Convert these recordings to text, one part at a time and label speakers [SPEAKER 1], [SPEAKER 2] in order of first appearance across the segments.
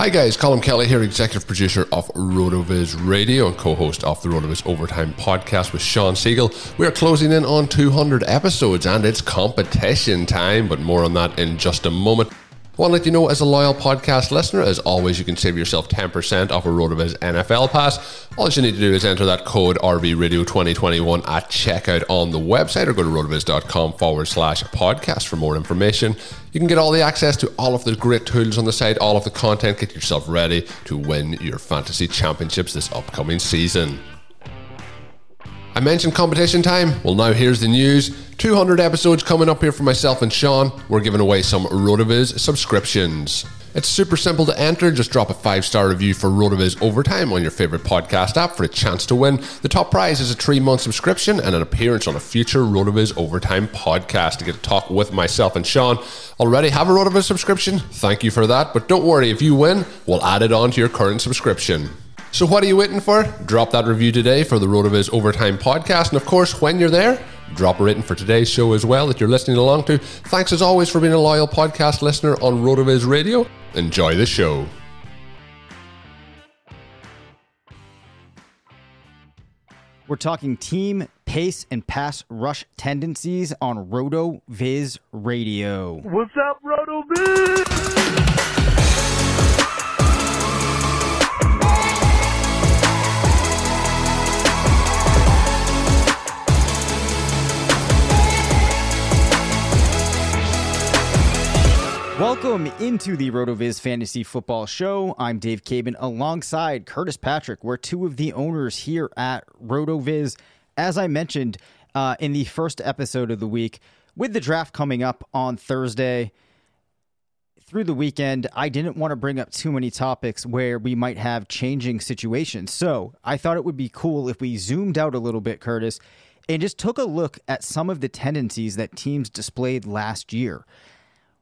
[SPEAKER 1] Hi guys, Colin Kelly here, executive producer of RotoViz Radio and co-host of the RotoViz Overtime podcast with Sean Siegel. We are closing in on 200 episodes and it's competition time, but more on that in just a moment. Want to let you know, as a loyal podcast listener, as always, you can save yourself 10% off a RotoViz NFL pass. All you need to do is enter that code RVRadio2021 at checkout on the website or go to rotoviz.com forward slash podcast for more information. You can get all the access to all of the great tools on the site, all of the content. Get yourself ready to win your fantasy championships this upcoming season. I mentioned competition time. Well, now here's the news 200 episodes coming up here for myself and Sean. We're giving away some RotoViz subscriptions. It's super simple to enter. Just drop a five star review for RotoViz Overtime on your favorite podcast app for a chance to win. The top prize is a three month subscription and an appearance on a future RotoViz Overtime podcast to get to talk with myself and Sean. Already have a RotoViz subscription? Thank you for that. But don't worry, if you win, we'll add it on to your current subscription. So, what are you waiting for? Drop that review today for the RotoViz Overtime podcast. And of course, when you're there, drop a rating for today's show as well that you're listening along to. Thanks as always for being a loyal podcast listener on RotoViz Radio. Enjoy the show.
[SPEAKER 2] We're talking team pace and pass rush tendencies on RotoViz Radio.
[SPEAKER 3] What's up, Roto Viz?
[SPEAKER 2] Welcome into the RotoViz Fantasy Football Show. I'm Dave Caban alongside Curtis Patrick. We're two of the owners here at RotoViz. As I mentioned uh, in the first episode of the week, with the draft coming up on Thursday through the weekend, I didn't want to bring up too many topics where we might have changing situations. So I thought it would be cool if we zoomed out a little bit, Curtis, and just took a look at some of the tendencies that teams displayed last year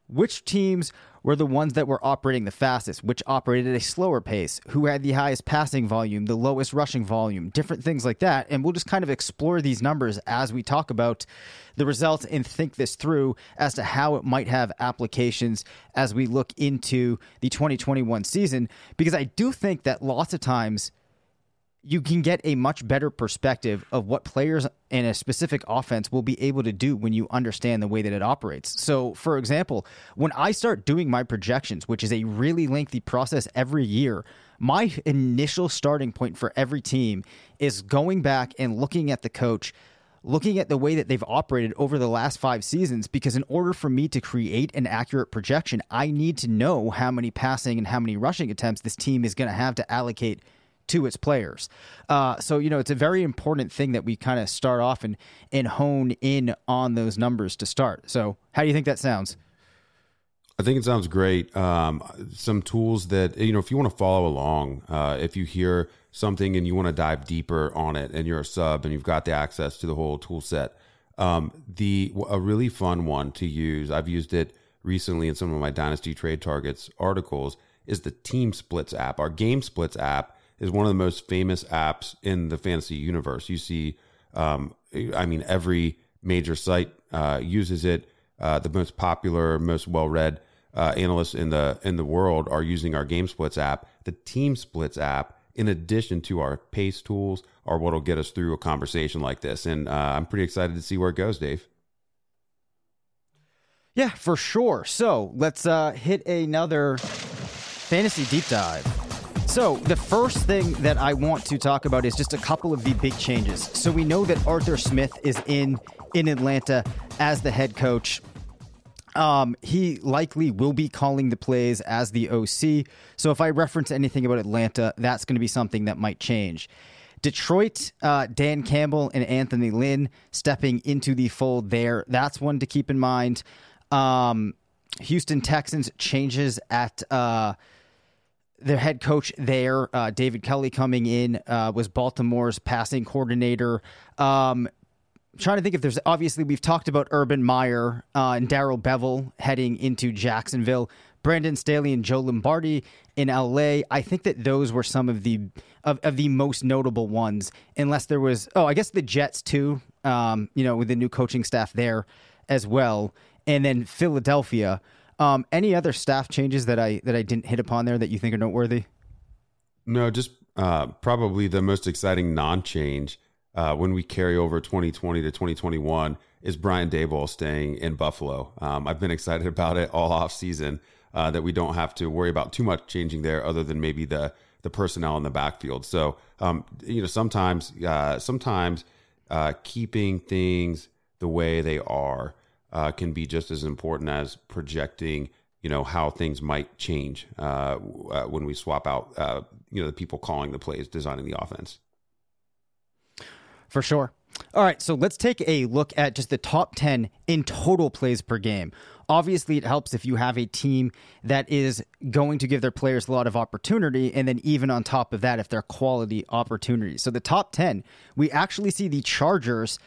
[SPEAKER 2] which teams were the ones that were operating the fastest, which operated at a slower pace, who had the highest passing volume, the lowest rushing volume, different things like that. And we'll just kind of explore these numbers as we talk about the results and think this through as to how it might have applications as we look into the 2021 season. Because I do think that lots of times you can get a much better perspective of what players in a specific offense will be able to do when you understand the way that it operates. So, for example, when I start doing my projections, which is a really lengthy process every year, my initial starting point for every team is going back and looking at the coach, looking at the way that they've operated over the last five seasons, because in order for me to create an accurate projection, I need to know how many passing and how many rushing attempts this team is going to have to allocate to its players. Uh, so you know it's a very important thing that we kind of start off and and hone in on those numbers to start. So how do you think that sounds?
[SPEAKER 4] I think it sounds great. Um, some tools that you know, if you want to follow along, uh, if you hear something and you want to dive deeper on it, and you're a sub and you've got the access to the whole tool set, um, the a really fun one to use. I've used it recently in some of my Dynasty Trade Targets articles. Is the Team Splits app? Our Game Splits app is one of the most famous apps in the fantasy universe. You see, um, I mean, every major site uh, uses it. Uh, the most popular, most well-read uh, analysts in the in the world are using our Game Splits app. The Team Splits app, in addition to our pace tools, are what'll get us through a conversation like this. And uh, I'm pretty excited to see where it goes, Dave.
[SPEAKER 2] Yeah, for sure. So let's uh, hit another fantasy deep dive. So, the first thing that I want to talk about is just a couple of the big changes. So, we know that Arthur Smith is in in Atlanta as the head coach. Um, he likely will be calling the plays as the OC. So if I reference anything about Atlanta, that's going to be something that might change. Detroit, uh, Dan Campbell and Anthony Lynn stepping into the fold there. That's one to keep in mind. Um, Houston Texans changes at uh, their head coach there. Uh, David Culley, coming in uh, was Baltimore's passing coordinator. Um, trying to think if there's obviously we've talked about Urban Meyer uh, and Darrell Bevell heading into Jacksonville, Brandon Staley and Joe Lombardi in LA. I think that those were some of the of, of the most notable ones, unless there was oh I guess the Jets too. Um, you know with the new coaching staff there as well, and then Philadelphia. Um, any other staff changes that I that I didn't hit upon there that you think are noteworthy?
[SPEAKER 4] No, just uh, probably the most exciting non-change uh, when we carry over 2020 to 2021 is Brian Daboll staying in Buffalo. Um, I've been excited about it all off season uh, that we don't have to worry about too much changing there, other than maybe the the personnel in the backfield. So um, you know, sometimes uh, sometimes uh, keeping things the way they are uh, can be just as important as projecting. You know how things might change uh, when we swap out. you know the people calling the plays, designing the offense.
[SPEAKER 2] For sure. All right, so let's take a look at just the top 10 in total plays per game. Obviously, it helps if you have a team that is going to give their players a lot of opportunity, and then even on top of that, if they're quality opportunities. So, the top 10, we actually see the Chargers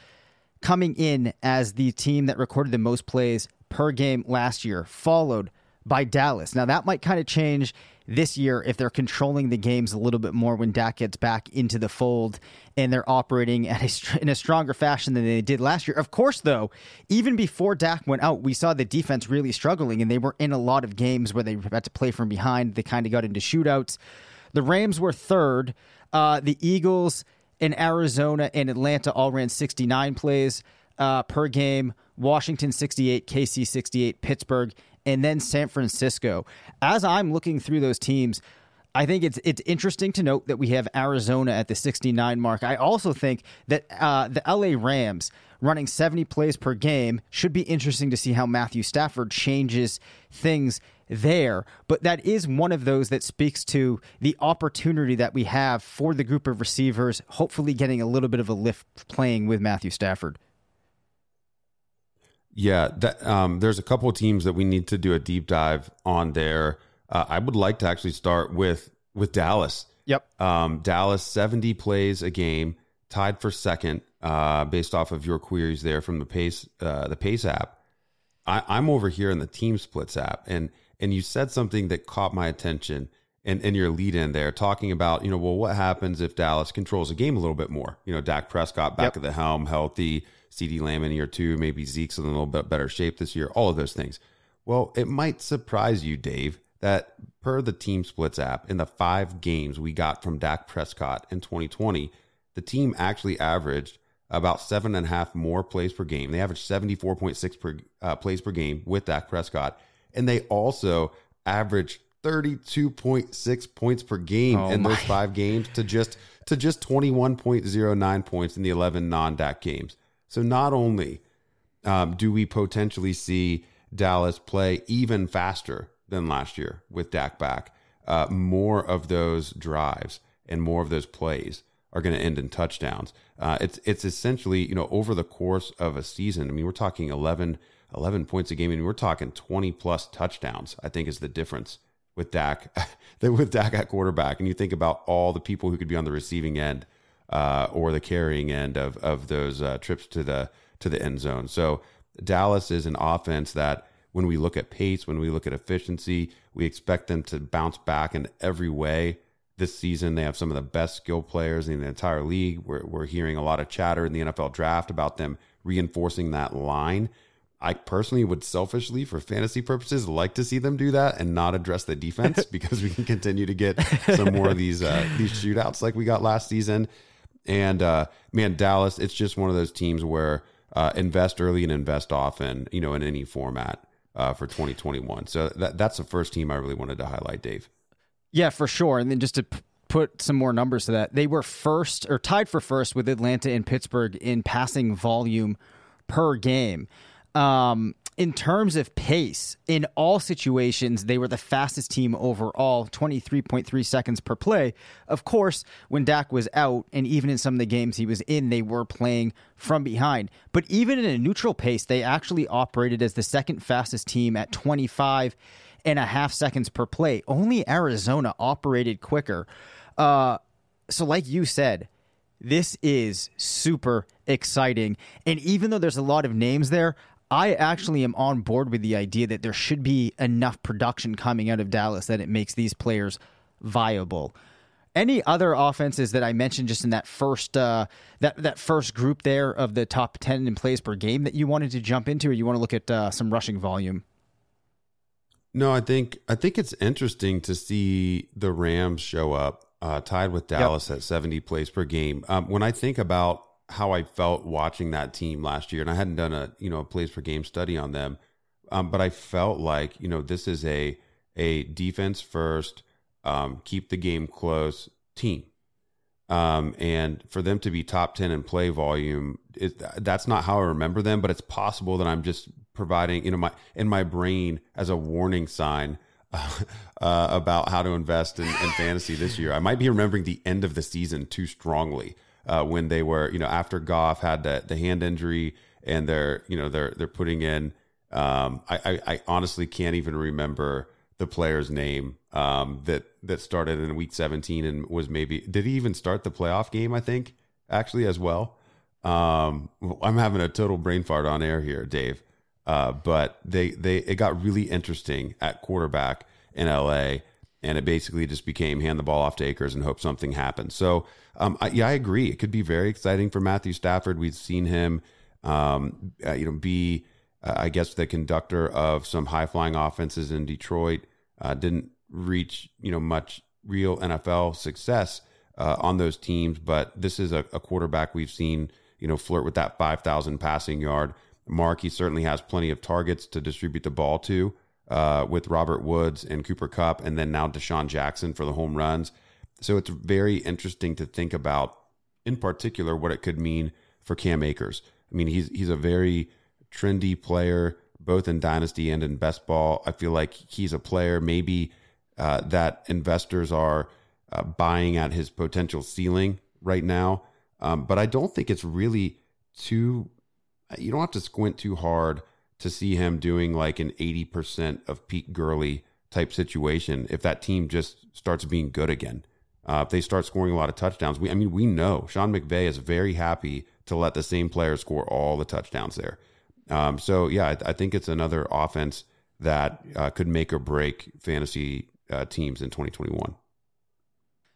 [SPEAKER 2] coming in as the team that recorded the most plays per game last year, followed by Dallas. Now, that might kind of change this year if they're controlling the games a little bit more when Dak gets back into the fold and they're operating at a, in a stronger fashion than they did last year. Of course, though, even before Dak went out, we saw the defense really struggling, and they were in a lot of games where they had to play from behind. They kind of got into shootouts. The Rams were third. Uh, the Eagles in Arizona and Atlanta all ran 69 plays uh, per game. Washington 68, KC 68, Pittsburgh and then San Francisco. As I'm looking through those teams, I think it's it's interesting to note that we have Arizona at the 69 mark. I also think that uh, the LA Rams running 70 plays per game should be interesting to see how Matthew Stafford changes things there. But that is one of those that speaks to the opportunity that we have for the group of receivers, hopefully getting a little bit of a lift playing with Matthew Stafford.
[SPEAKER 4] Yeah, that, um, there's a couple of teams that we need to do a deep dive on there. Uh, I would like to actually start with with Dallas.
[SPEAKER 2] Yep.
[SPEAKER 4] Um, Dallas 70 plays a game, tied for second, uh, based off of your queries there from the Pace uh, the Pace app. I, I'm over here in the Team Splits app, and and you said something that caught my attention. And, and your lead in there talking about, you know, well, what happens if Dallas controls a game a little bit more? You know, Dak Prescott back yep. at the helm, healthy, CeeDee Lamb in year two, maybe Zeke's in a little bit better shape this year, all of those things. Well, it might surprise you, Dave, that per the Team Splits app, in the five games we got from Dak Prescott in 2020, the team actually averaged about seven and a half more plays per game. They averaged 74.6 per, uh, plays per game with Dak Prescott. And they also averaged 32.6 points per game oh in those five games to just to just 21.09 points in the 11 non-Dak games. So not only um, do we potentially see Dallas play even faster than last year with Dak back, uh, more of those drives and more of those plays are going to end in touchdowns. Uh, it's it's essentially you know over the course of a season. I mean, we're talking 11, 11 points a game, and we're talking twenty plus touchdowns. I think is the difference with Dak, with Dak at quarterback. And you think about all the people who could be on the receiving end uh, or the carrying end of of those uh, trips to the to the end zone. So Dallas is an offense that when we look at pace, when we look at efficiency, we expect them to bounce back in every way this season. They have some of the best skill players in the entire league. We're, we're hearing a lot of chatter in the NFL draft about them reinforcing that line. I personally would selfishly, for fantasy purposes, like to see them do that and not address the defense because we can continue to get some more of these uh, these shootouts like we got last season. And uh, man, Dallas, it's just one of those teams where uh, invest early and invest often, you know, in any format uh, for 2021. So that, that's the first team I really wanted to highlight, Dave.
[SPEAKER 2] Yeah, for sure. And then just to p- put some more numbers to that, they were first or tied for first with Atlanta and Pittsburgh in passing volume per game. Um, in terms of pace, in all situations, they were the fastest team overall, 23.3 seconds per play. Of course, when Dak was out, and even in some of the games he was in, they were playing from behind. But even in a neutral pace, they actually operated as the second fastest team at 25 and a half seconds per play. Only Arizona operated quicker. Uh, so, like you said, this is super exciting. And even though there's a lot of names there, I actually am on board with the idea that there should be enough production coming out of Dallas that it makes these players viable. Any other offenses that I mentioned just in that first uh, that that first group there of the top ten in plays per game that you wanted to jump into, or you want to look at uh, some rushing volume?
[SPEAKER 4] No, I think I think it's interesting to see the Rams show up uh, tied with Dallas yep. at 70 plays per game. Um, when I think about how I felt watching that team last year, and I hadn't done a you know a plays per game study on them, um, but I felt like you know this is a a defense first, um, keep the game close team. Um, and for them to be top 10 in play volume, it, that's not how I remember them, but it's possible that I'm just providing, you know, my, in my brain as a warning sign uh, about how to invest in, in, fantasy this year. I might be remembering the end of the season too strongly, uh, when they were, you know, after Goff had the, the hand injury and they're, you know, they're, they're putting in, um, I, I, I honestly can't even remember the player's name um, that that started in week 17 and was maybe did he even start the playoff game? I think actually as well. Um, I'm having a total brain fart on air here, Dave. Uh, but they they it got really interesting at quarterback in LA, and it basically just became hand the ball off to Akers and hope something happens. So um, I, yeah, I agree. It could be very exciting for Matthew Stafford. We've seen him, um, uh, you know, be uh, I guess the conductor of some high flying offenses in Detroit. Uh, didn't reach you know much real NFL success uh, on those teams, but this is a, a, quarterback we've seen you know flirt with that five thousand passing yard mark. He certainly has plenty of targets to distribute the ball to uh, with Robert Woods and Cooper Kupp, and then now DeSean Jackson for the home runs. So it's very interesting to think about, in particular, what it could mean for Cam Akers. I mean, he's he's a very trendy player, both in dynasty and in best ball. I feel like he's a player maybe uh, that investors are uh, buying at his potential ceiling right now. Um, but I don't think it's really too, you don't have to squint too hard to see him doing like an 80% of Pete Gurley type situation if that team just starts being good again. Uh, if they start scoring a lot of touchdowns, we, I mean, we know Sean McVay is very happy to let the same player score all the touchdowns there. Um, so yeah, I, I, think it's another offense that uh, could make or break fantasy uh, teams in 2021.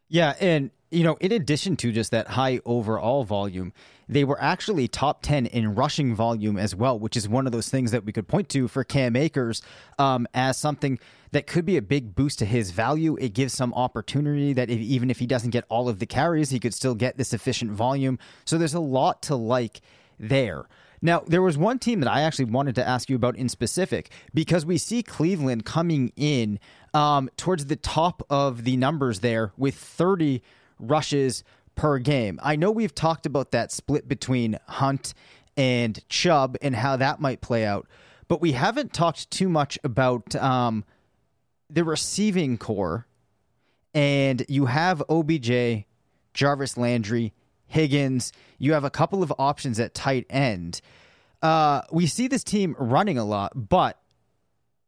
[SPEAKER 2] Yeah, and you know, in addition to just that high overall volume, they were actually top 10 in rushing volume as well, which is one of those things that we could point to for Cam Akers um, as something that could be a big boost to his value. It gives some opportunity that if, even if he doesn't get all of the carries, he could still get this efficient volume. So there's a lot to like there. Now, there was one team that I actually wanted to ask you about in specific because we see Cleveland coming in um, towards the top of the numbers there with 30 rushes per game. I know we've talked about that split between Hunt and Chubb and how that might play out, but we haven't talked too much about um, the receiving corps and you have OBJ, Jarvis Landry, Higgins. You have a couple of options at tight end. Uh, we see this team running a lot, but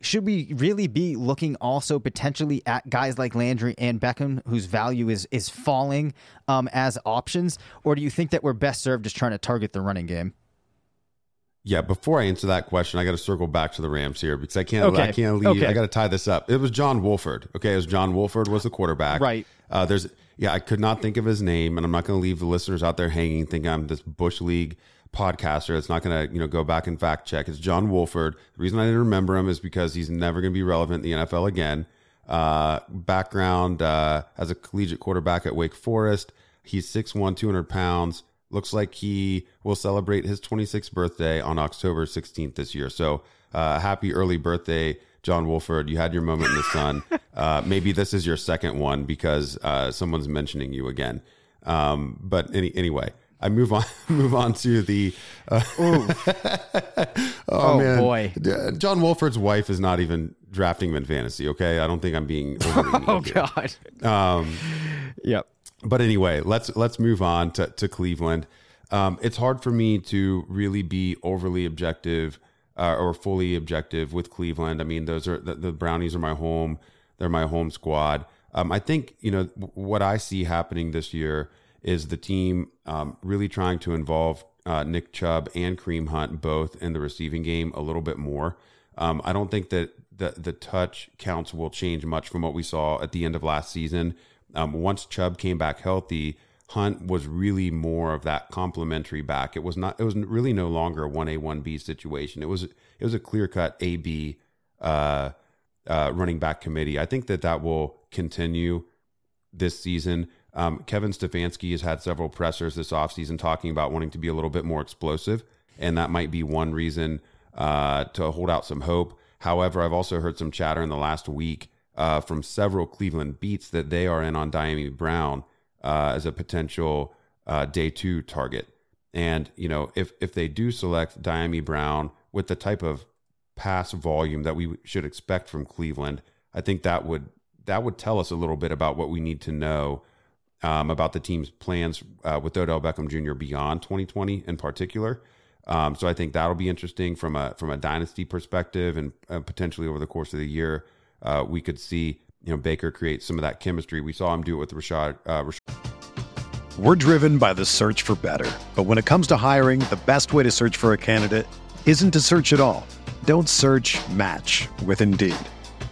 [SPEAKER 2] should we really be looking also potentially at guys like Landry and Beckham, whose value is is falling um, as options, or do you think that we're best served just trying to target the running game?
[SPEAKER 4] Yeah, before I answer that question, I got to circle back to the Rams here because I can't.
[SPEAKER 2] Okay.
[SPEAKER 4] I can't leave.
[SPEAKER 2] Okay.
[SPEAKER 4] I got to tie this up. It was John Wolford. Okay, it was John Wolford was the quarterback.
[SPEAKER 2] Right.
[SPEAKER 4] Uh, there's yeah, I could not think of his name, and I'm not going to leave the listeners out there hanging, thinking I'm this bush league podcaster that's not going to you know go back and fact check. It's John Wolford. The reason I didn't remember him is because he's never going to be relevant in the NFL again. Uh, background uh, as a collegiate quarterback at Wake Forest. He's 6'1", 200 pounds. Looks like he will celebrate his 26th birthday on October 16th this year. So uh, happy early birthday, John Wolford. You had your moment in the sun. Uh, maybe this is your second one because uh, someone's mentioning you again. Um, but any, anyway, I move on. Move on to the. Uh,
[SPEAKER 2] Oh, boy.
[SPEAKER 4] John Wolford's wife is not even drafting him in fantasy. Okay, I don't think I'm being.
[SPEAKER 2] Oh. God.
[SPEAKER 4] Um,
[SPEAKER 2] Yep.
[SPEAKER 4] but anyway, let's let's move on to, to Cleveland. Um, it's hard for me to really be overly objective uh, or fully objective with Cleveland. I mean, those are the, the Brownies are my home; they're my home squad. Um, I think you know what I see happening this year is the team um, really trying to involve uh, Nick Chubb and Kareem Hunt both in the receiving game a little bit more. Um, I don't think that the the touch counts will change much from what we saw at the end of last season. Um, once Chubb came back healthy, Hunt was really more of that complementary back. It was not. It was really no longer a one A one B situation. It was it was a clear cut A B uh, uh, running back committee. I think that that will continue this season. Um, Kevin Stefanski has had several pressers this offseason talking about wanting to be a little bit more explosive, and that might be one reason uh, to hold out some hope. However, I've also heard some chatter in the last week uh, from several Cleveland beats that they are in on Dyami Brown uh, as a potential uh, day two target. And you know, if if they do select Dyami Brown with the type of pass volume that we should expect from Cleveland, I think that would that would tell us a little bit about what we need to know um, about the team's plans uh, with Odell Beckham Jr. beyond 2020 in particular. Um, so I think that'll be interesting from a from a dynasty perspective, and uh, potentially over the course of the year, uh, we could see you know Baker create some of that chemistry. We saw him do it with Rashard. Uh, Rashard
[SPEAKER 5] We're driven by the search for better. But when it comes to hiring, the best way to search for a candidate isn't to search at all. Don't search match with Indeed.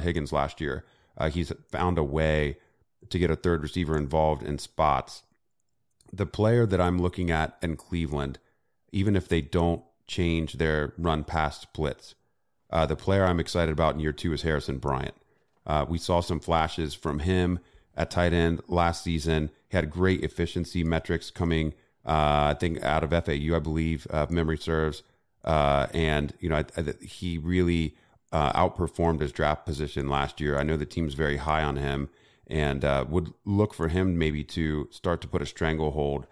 [SPEAKER 4] Higgins last year, uh, he's found a way to get a third receiver involved in spots. The player that I'm looking at in Cleveland, even if they don't change their run pass splits, uh, the player I'm excited about in year two is Harrison Bryant. Uh, we saw some flashes from him at tight end last season. He had great efficiency metrics coming, uh, I think, out of FAU, I believe, uh, memory serves. Uh, and, you know, I, I, he really uh, outperformed his draft position last year. I know the team's very high on him and uh, would look for him maybe to start to put a stranglehold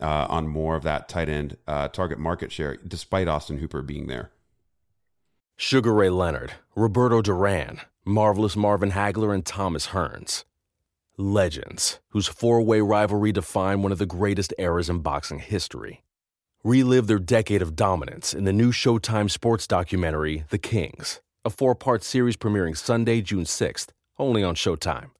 [SPEAKER 4] uh, on more of that tight end uh, target market share, despite Austin Hooper being there.
[SPEAKER 6] Sugar Ray Leonard, Roberto Duran, Marvelous Marvin Hagler, and Thomas Hearns. Legends, whose four way rivalry defined one of the greatest eras in boxing history. Relive their decade of dominance in the new Showtime sports documentary, The Kings, a four part series premiering Sunday, June 6th, only on Showtime.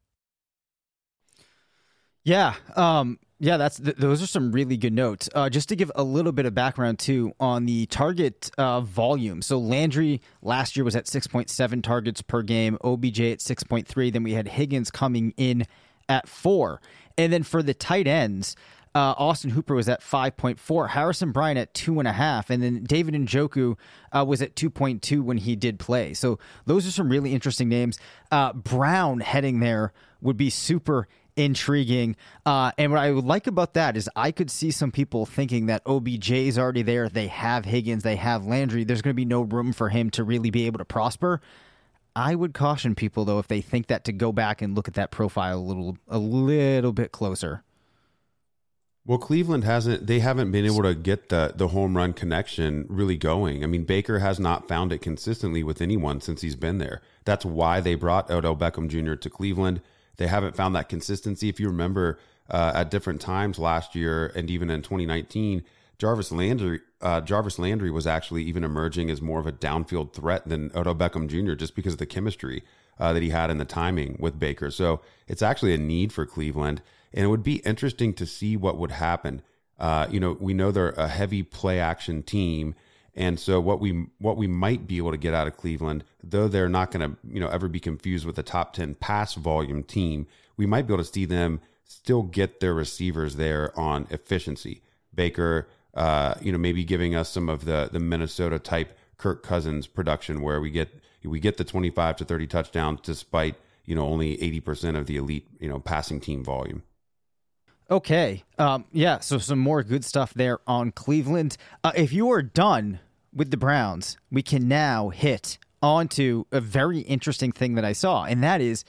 [SPEAKER 2] Yeah. Um, yeah, that's th- those are some really good notes. Uh, just to give a little bit of background too on the target uh, volume. So Landry last year was at 6.7 targets per game, OBJ at 6.3. Then we had Higgins coming in at four, and then for the tight ends. Uh, Austin Hooper was at 5.4, Harrison Bryant at two and a half, and then David Njoku uh, was at 2.2 when he did play. So those are some really interesting names. Uh, Brown heading there would be super intriguing. Uh, and what I would like about that is I could see some people thinking that OBJ is already there. They have Higgins, they have Landry. There's going to be no room for him to really be able to prosper. I would caution people though if they think that to go back and look at that profile a little a little bit closer.
[SPEAKER 4] Well, Cleveland hasn't they haven't been able to get the the home run connection really going. I mean, Baker has not found it consistently with anyone since he's been there. That's why they brought Odell Beckham Jr. to Cleveland. They haven't found that consistency. If you remember uh, at different times last year and even in 2019, Jarvis Landry uh, Jarvis Landry was actually even emerging as more of a downfield threat than Odell Beckham Jr. just because of the chemistry uh, that he had in the timing with Baker. So it's actually a need for Cleveland, and it would be interesting to see what would happen. Uh, you know, we know they're a heavy play action team, and so what we what we might be able to get out of Cleveland, though they're not going to you know ever be confused with a top ten pass volume team, we might be able to see them still get their receivers there on efficiency. Baker, uh, you know, maybe giving us some of the the Minnesota type Kirk Cousins production where we get we get the twenty five to thirty touchdowns despite you know only eighty percent of the elite you know passing team volume.
[SPEAKER 2] Okay. Um, yeah. So some more good stuff there on Cleveland. Uh, if you are done with the Browns, we can now hit onto a very interesting thing that I saw, and that is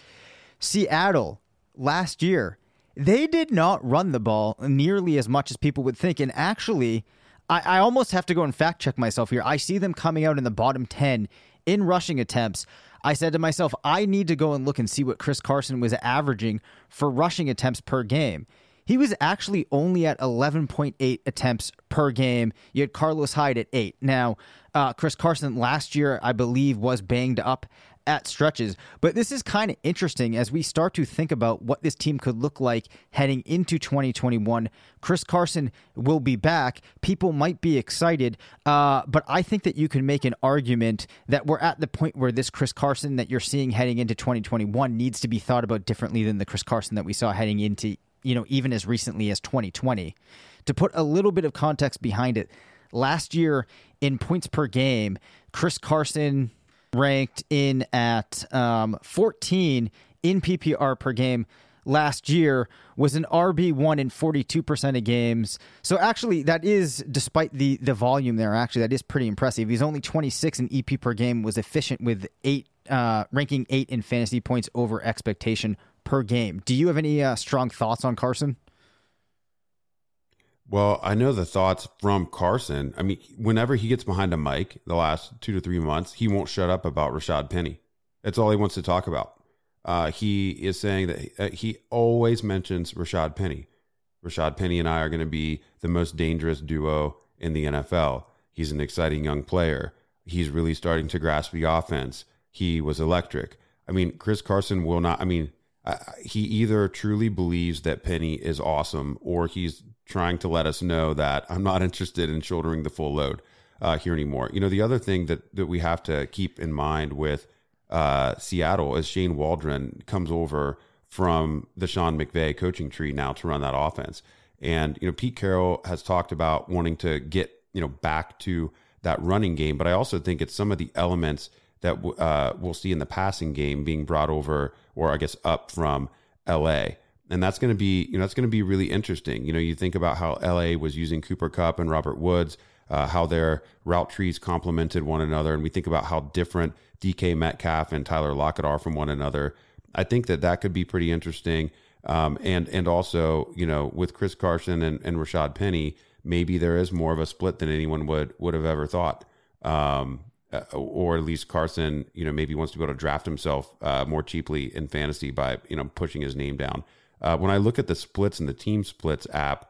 [SPEAKER 2] Seattle last year. They did not run the ball nearly as much as people would think. And actually, I, I almost have to go and fact check myself here. I see them coming out in the bottom 10 in rushing attempts. I said to myself, I need to go and look and see what Chris Carson was averaging for rushing attempts per game. He was actually only at 11.8 attempts per game. You had Carlos Hyde at eight. Now, uh, Chris Carson last year, I believe, was banged up at stretches. But this is kind of interesting as we start to think about what this team could look like heading into 2021. Chris Carson will be back. People might be excited, uh, but I think that you can make an argument that we're at the point where this Chris Carson that you're seeing heading into 2021 needs to be thought about differently than the Chris Carson that we saw heading into you know, even as recently as 2020. To put a little bit of context behind it, last year in points per game, Chris Carson ranked in at um, 14 in PPR per game last year was an RB1 in 42% of games. So actually that is despite the the volume there actually that is pretty impressive. He's only 26 in EP per game was efficient with 8 uh, ranking 8 in fantasy points over expectation per game. Do you have any uh, strong thoughts on Carson?
[SPEAKER 4] Well, I know the thoughts from Carson. I mean, whenever he gets behind a mic the last two to three months, he won't shut up about Rashad Penny. That's all he wants to talk about. Uh, he is saying that uh, he always mentions Rashad Penny. Rashad Penny and I are going to be the most dangerous duo in the NFL. He's an exciting young player. He's really starting to grasp the offense. He was electric. I mean, Chris Carson will not. I mean, uh, he either truly believes that Penny is awesome or he's trying to let us know that I'm not interested in shouldering the full load uh, here anymore. You know, the other thing that, that we have to keep in mind with uh, Seattle is Shane Waldron comes over from the Sean McVay coaching tree now to run that offense. And, you know, Pete Carroll has talked about wanting to get, you know, back to that running game. But I also think it's some of the elements that uh, we'll see in the passing game being brought over, or I guess up from LA. And that's going to be, you know, that's going to be really interesting. You know, you think about how LA was using Cooper Kupp and Robert Woods, uh, how their route trees complemented one another, and we think about how different DK Metcalf and Tyler Lockett are from one another. I think that that could be pretty interesting. Um, and and also, you know, with Chris Carson and, and Rashad Penny, maybe there is more of a split than anyone would would have ever thought. Um, uh, or at least Carson, you know, maybe wants to be able to draft himself uh, more cheaply in fantasy by you know pushing his name down. Uh, when I look at the splits in the team splits app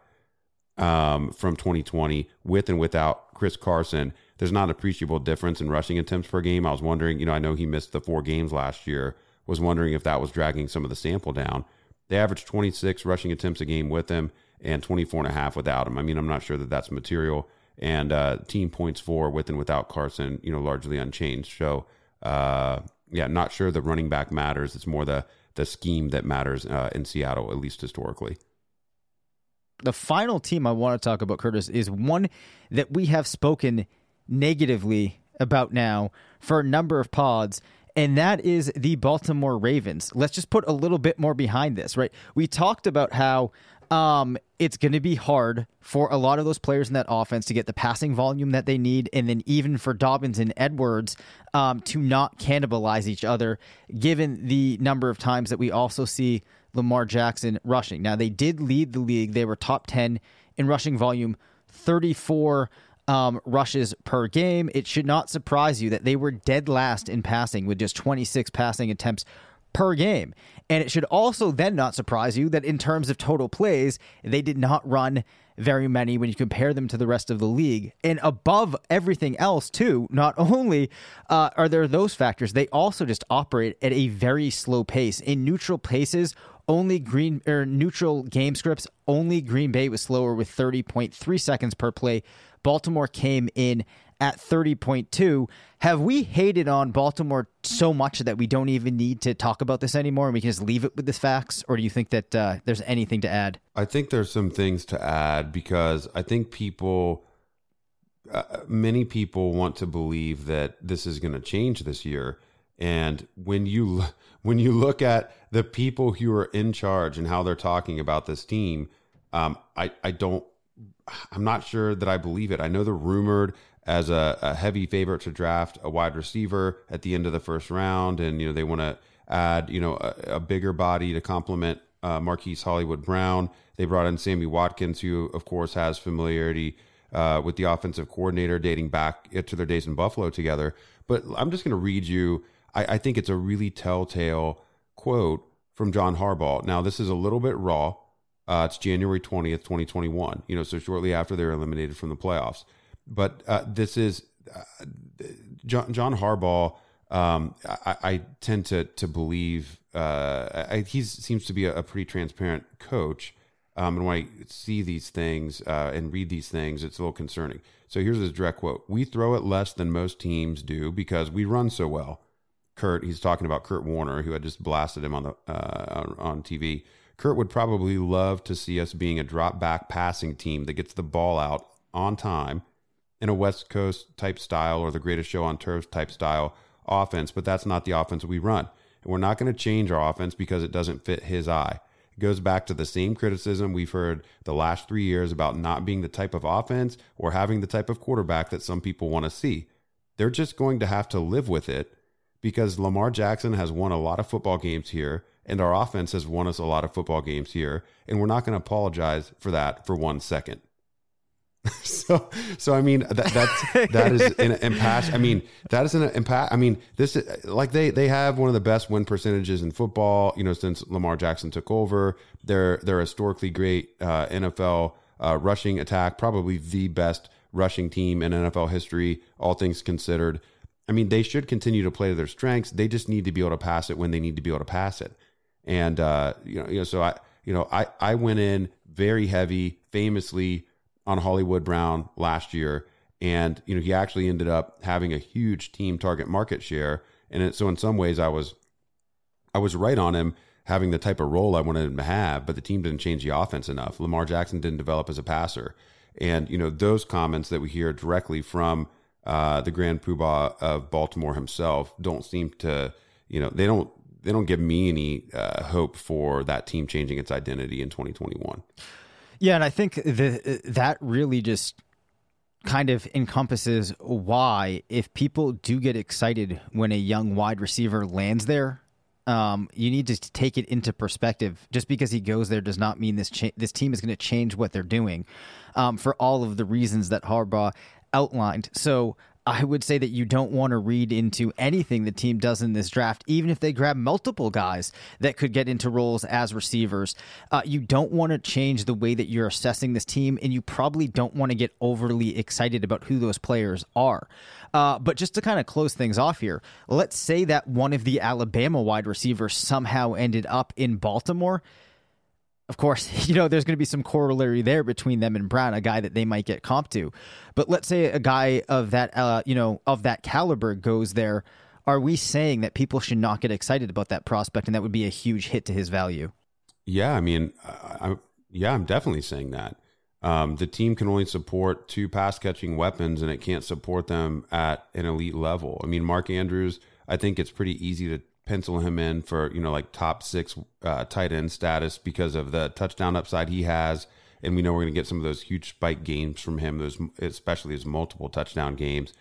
[SPEAKER 4] um, from 2020 with and without Chris Carson, there's not an appreciable difference in rushing attempts per game. I was wondering, you know, I know he missed the four games last year. Was wondering if that was dragging some of the sample down. They averaged 26 rushing attempts a game with him and 24 and a half without him. I mean, I'm not sure that that's material. And uh, team points for with and without Carson, you know, largely unchanged. So, uh, yeah, not sure the running back matters. It's more the the scheme that matters uh, in Seattle, at least historically.
[SPEAKER 2] The final team I want to talk about, Curtis, is one that we have spoken negatively about now for a number of pods, and that is the Baltimore Ravens. Let's just put a little bit more behind this, right? We talked about how um, it's going to be hard for a lot of those players in that offense to get the passing volume that they need, and then even for Dobbins and Edwards um, to not cannibalize each other, given the number of times that we also see Lamar Jackson rushing. Now, they did lead the league, they were top 10 in rushing volume, 34 um, rushes per game. It should not surprise you that they were dead last in passing with just 26 passing attempts per game. And it should also then not surprise you that in terms of total plays, they did not run very many when you compare them to the rest of the league. And above everything else, too, not only uh, are there those factors, they also just operate at a very slow pace. In neutral paces, only green or neutral game scripts, only Green Bay was slower with 30.3 seconds per play. Baltimore came in at 30.2. Have we hated on Baltimore so much that we don't even need to talk about this anymore and we can just leave it with the facts? Or do you think that uh, there's anything to add?
[SPEAKER 4] I think there's some things to add because I think people, uh, many people want to believe that this is going to change this year. And when you when you look at the people who are in charge and how they're talking about this team, um, I I don't I'm not sure that I believe it. I know they're rumored as a, a, heavy favorite to draft a wide receiver at the end of the first round, and you know they want to add you know a, a bigger body to complement uh, Marquise Hollywood Brown. They brought in Sammy Watkins, who of course has familiarity uh, with the offensive coordinator dating back to their days in Buffalo together. But I'm just going to read you. I, I think it's a really telltale quote from John Harbaugh. Now this is a little bit raw. Uh, it's January 20th, 2021, you know, so shortly after they're eliminated from the playoffs. But uh, this is uh, John, John Harbaugh. Um, I, I, tend to to believe uh, he seems to be a, a pretty transparent coach. Um, and when I see these things uh, and read these things, it's a little concerning. So here's his direct quote: "We throw it less than most teams do because we run so well." Kurt, he's talking about Kurt Warner, who had just blasted him on the uh, on TV. Kurt would probably love to see us being a drop back passing team that gets the ball out on time in a West Coast type style or the greatest show on turf type style offense, but that's not the offense we run. And we're not going to change our offense because it doesn't fit his eye. It goes back to the same criticism we've heard the last three years about not being the type of offense or having the type of quarterback that some people want to see. They're just going to have to live with it because Lamar Jackson has won a lot of football games here and our offense has won us a lot of football games here, and we're not going to apologize for that for one second. so, so I mean that that's that is an impasse. I mean that is an impact. I mean this is like they they have one of the best win percentages in football. You know, since Lamar Jackson took over, they're they're historically great uh, NFL uh, rushing attack, probably the best rushing team in NFL history, all things considered. I mean, they should continue to play to their strengths. They just need to be able to pass it when they need to be able to pass it. And uh, you know, you know, so I, you know, I I went in very heavy, famously on Hollywood Brown last year, and you know, he actually ended up having a huge team target market share. And it, so in some ways, I was I was right on him having the type of role I wanted him to have, but the team didn't change the offense enough. Lamar Jackson didn't develop as a passer, and you know, those comments that we hear directly from uh, the Grand Poobah of Baltimore himself don't seem to, you know, they don't they don't give me any uh, hope for that team changing its identity in 2021.
[SPEAKER 2] Yeah, and I think the, that really just kind of encompasses why if people do get excited when a young wide receiver lands there, um, you need to take it into perspective. Just because he goes there does not mean this cha- this team is going to change what they're doing um, for all of the reasons that Harbaugh outlined. So I would say that you don't want to read into anything the team does in this draft, even if they grab multiple guys that could get into roles as receivers. Uh, you don't want to change the way that you're assessing this team, and you probably don't want to get overly excited about who those players are. Uh, but just to kind of close things off here, let's say that one of the Alabama wide receivers somehow ended up in Baltimore of course, you know, there's going to be some corollary there between them and Brown, a guy that they might get comp to. But let's say a guy of that, uh, you know, of that caliber goes there. Are we saying that people should not get excited about that prospect and that would be a huge hit to his value?
[SPEAKER 4] Yeah, I mean, I, I yeah, I'm definitely saying that. Um, the team can only support two pass catching weapons, and it can't support them at an elite level. I mean, Mark Andrews, I think it's pretty easy to pencil him in for you know like top six uh, tight end status because of the touchdown upside he has, and we know we're going to get some of those huge spike games from him, those especially his multiple touchdown games.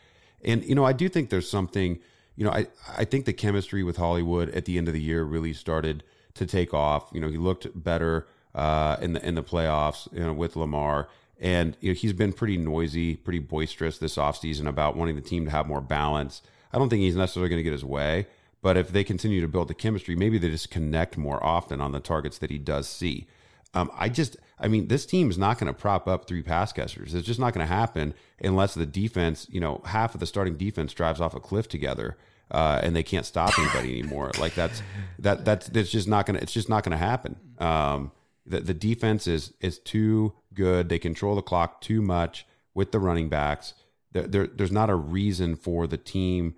[SPEAKER 4] And you know, I do think there's something. You know, I I think the chemistry with Hollywood at the end of the year really started to take off. You know, he looked better uh, in the in the playoffs you know, with Lamar. And you know, he's been pretty noisy, pretty boisterous this offseason about wanting the team to have more balance. I don't think he's necessarily going to get his way, but if they continue to build the chemistry, maybe they just connect more often on the targets that he does see. Um, I just, I mean, this team is not going to prop up three pass catchers. It's just not going to happen unless the defense, you know, half of the starting defense drives off a cliff together. Uh, and they can't stop anybody anymore. Like that's that that's that's just not gonna. It's just not gonna happen. Um, the, the defense is is too good. They control the clock too much with the running backs. There, there there's not a reason for the team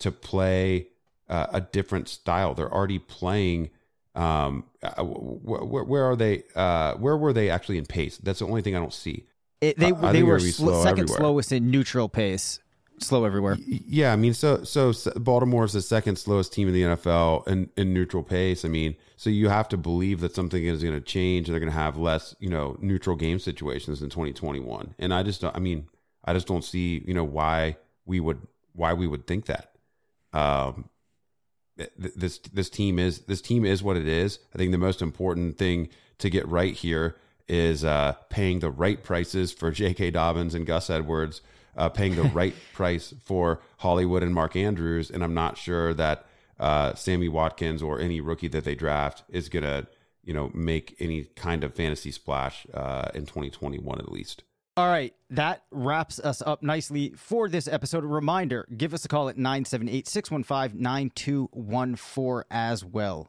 [SPEAKER 4] to play uh, a different style. They're already playing. Um, uh, where, where, are they? Uh, where were they actually in pace? That's the only thing I don't see.
[SPEAKER 2] It, they they were sl- second everywhere. slowest in neutral pace slow everywhere.
[SPEAKER 4] Yeah, I mean, so so Baltimore is the second slowest team in the NFL in, in neutral pace. I mean, so you have to believe that something is going to change and they're going to have less, you know, neutral game situations in 2021. And I just, don't, I mean, I just don't see, you know, why we would why we would think that. Um, this this team is this team is what it is. I think the most important thing to get right here is uh, paying the right prices for J.K. Dobbins and Gus Edwards uh, paying the right price for Hollywood and Mark Andrews, and I'm not sure that uh, Sammy Watkins or any rookie that they draft is gonna, you know, make any kind of fantasy splash uh, in 2021 at least.
[SPEAKER 2] All right, that wraps us up nicely for this episode. A reminder give us a call at 978 615 9214 as well.